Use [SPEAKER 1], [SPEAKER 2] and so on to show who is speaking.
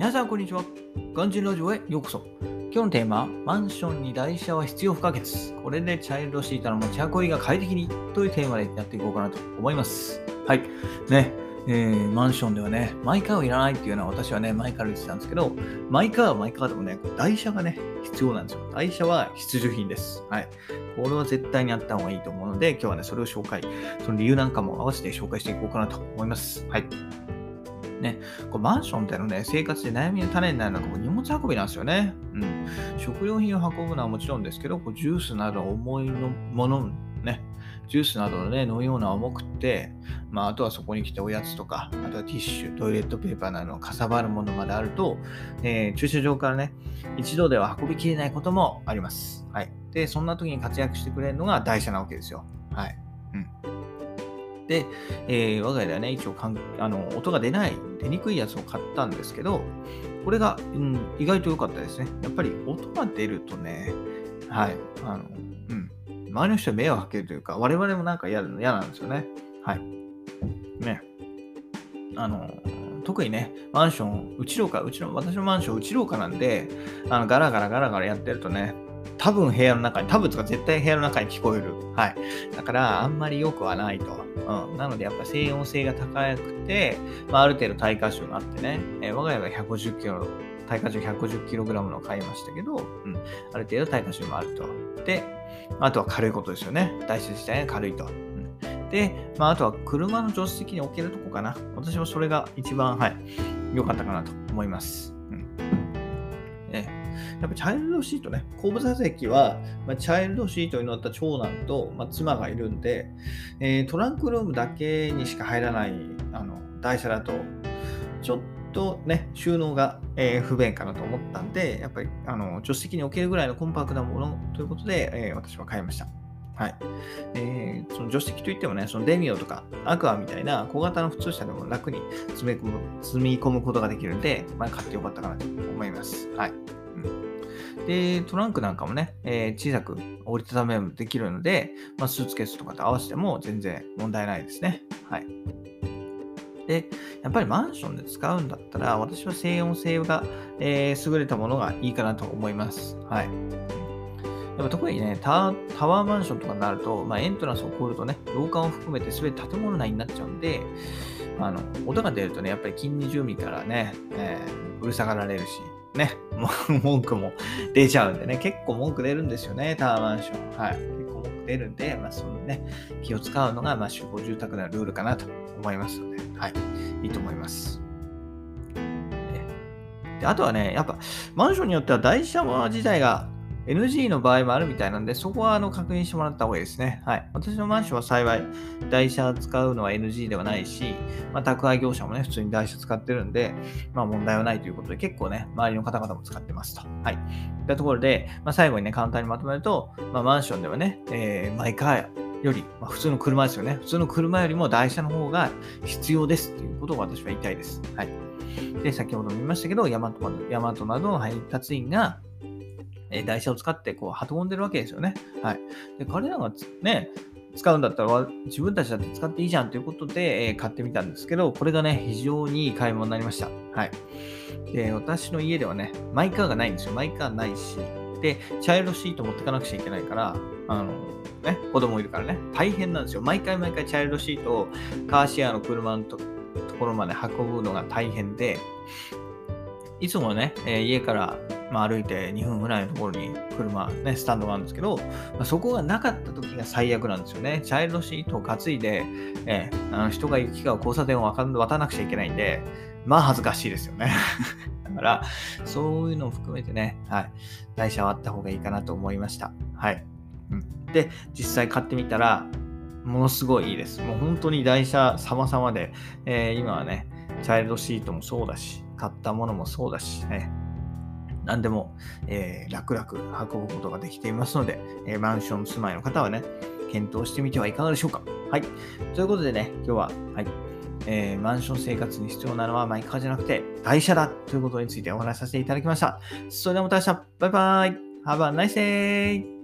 [SPEAKER 1] 皆さんこんにちは。ガンジンラジオへようこそ。今日のテーマは、マンションに台車は必要不可欠。これでチャイルドシートの持ち運びが快適にというテーマでやっていこうかなと思います。はい。ね、えー、マンションではね、マイカーはいらないっていうのは私はね、前から言ってたんですけど、マイカーはマイカーでもね、台車がね、必要なんですよ。台車は必需品です。はい。これは絶対にあった方がいいと思うので、今日はね、それを紹介、その理由なんかも合わせて紹介していこうかなと思います。はい。ね、こうマンションってのね、生活で悩みの種になるのが荷物運びなんですよね。うん。食料品を運ぶのはもちろんですけど、こうジュースなど重いのもの、ね、ジュースなどのね、飲み物は重くて、まあ、あとはそこに来ておやつとか、あとはティッシュ、トイレットペーパーなどのかさばるものまであると、えー、駐車場からね、一度では運びきれないこともあります。はい。で、そんな時に活躍してくれるのが台車なわけですよ。はい。うん。で、えー、我が家ではね、一応かんあの音が出ない、出にくいやつを買ったんですけど、これが、うん、意外と良かったですね。やっぱり音が出るとね、はい、あの、うん、周りの人に迷惑かけるというか、我々もなんか嫌嫌なんですよね。はい。ね。あの、特にね、マンション、うち廊下、うちの、私のマンション、うち廊下なんで、あの、ガラガラガラガラやってるとね、多分部屋の中に、多分とか絶対部屋の中に聞こえる。はい。だから、あんまり良くはないと。うん。なので、やっぱ静音性が高くて、まあ、ある程度耐荷重があってね、えー、我が家は150キロ、耐荷重150キログラムの買いましたけど、うん。ある程度耐荷重もあると。で、あとは軽いことですよね。台車自体が軽いと。うん、で、まあ、あとは車の助手席に置けるとこかな。私はそれが一番、はい、良かったかなと思います。やっぱチャイルドシートね、後部座席は、まあ、チャイルドシートに乗った長男と、まあ、妻がいるんで、えー、トランクルームだけにしか入らないあの台車だと、ちょっとね、収納が、えー、不便かなと思ったんで、やっぱりあの助手席に置けるぐらいのコンパクトなものということで、えー、私は買いました。はい。えー、その助手席といってもね、そのデミオとかアクアみたいな小型の普通車でも楽に積み込む積み込むことができるんで、まあ、買ってよかったかなと思います。はい。で、トランクなんかもね、えー、小さく折りたためもできるので、まあ、スーツケースとかと合わせても全然問題ないですね。はい。で、やっぱりマンションで使うんだったら、私は静音性が、えー、優れたものがいいかなと思います。はい。やっぱ特にねタ、タワーマンションとかになると、まあ、エントランスを越えるとね、廊下を含めて全て建物内になっちゃうんで、あの音が出るとね、やっぱり近隣住民からね、えー、うるさがられるし、ね、文句も出ちゃうんでね、結構文句出るんですよね、タワーマンション。はい。結構文句出るんで、まあ、そのね、気を使うのが、まあ、集合住宅のルールかなと思いますので、はい。いいと思います。であとはね、やっぱ、マンションによっては台車自体が NG の場合もあるみたいなんで、そこはあの確認してもらった方がいいですね。はい。私のマンションは幸い、台車使うのは NG ではないし、まあ、宅配業者もね、普通に台車使ってるんで、まあ問題はないということで、結構ね、周りの方々も使ってますと。はい。といったところで、まあ、最後にね、簡単にまとめると、まあ、マンションではね、えー、マイカーより、まあ、普通の車ですよね。普通の車よりも台車の方が必要ですということを私は言いたいです。はい。で、先ほども言いましたけど、ヤマトなどの配達員が、え台車を使ってこう運んでるわけですよね。はい。で、彼らがね、使うんだったら自分たちだって使っていいじゃんということで、え、買ってみたんですけど、これがね、非常にいい買い物になりました。はい。で、私の家ではね、マイカーがないんですよ。マイカーないし、で、チャイルドシート持ってかなくちゃいけないから、あの、ね、子供いるからね、大変なんですよ。毎回毎回チャイルドシートをカーシェアの車のところまで運ぶのが大変で、いつもね、え、家からまあ、歩いて2分ぐらいのところに車、ね、スタンドがあるんですけど、まあ、そこがなかった時が最悪なんですよね。チャイルドシートを担いで、えー、あの人が行き交う交差点を渡らなくちゃいけないんで、まあ恥ずかしいですよね。だから、そういうのを含めてね、はい、台車はあった方がいいかなと思いました。はい。うん、で、実際買ってみたら、ものすごいいいです。もう本当に台車様々で、えー、今はね、チャイルドシートもそうだし、買ったものもそうだしね、何でも、えー、楽々運ぶことができていますので、えー、マンション住まいの方はね、検討してみてはいかがでしょうか。はい。ということでね、今日は、はい。えー、マンション生活に必要なのはマイカーじゃなくて台車だということについてお話しさせていただきました。それではまた明日、バイバイ !Have a nice day!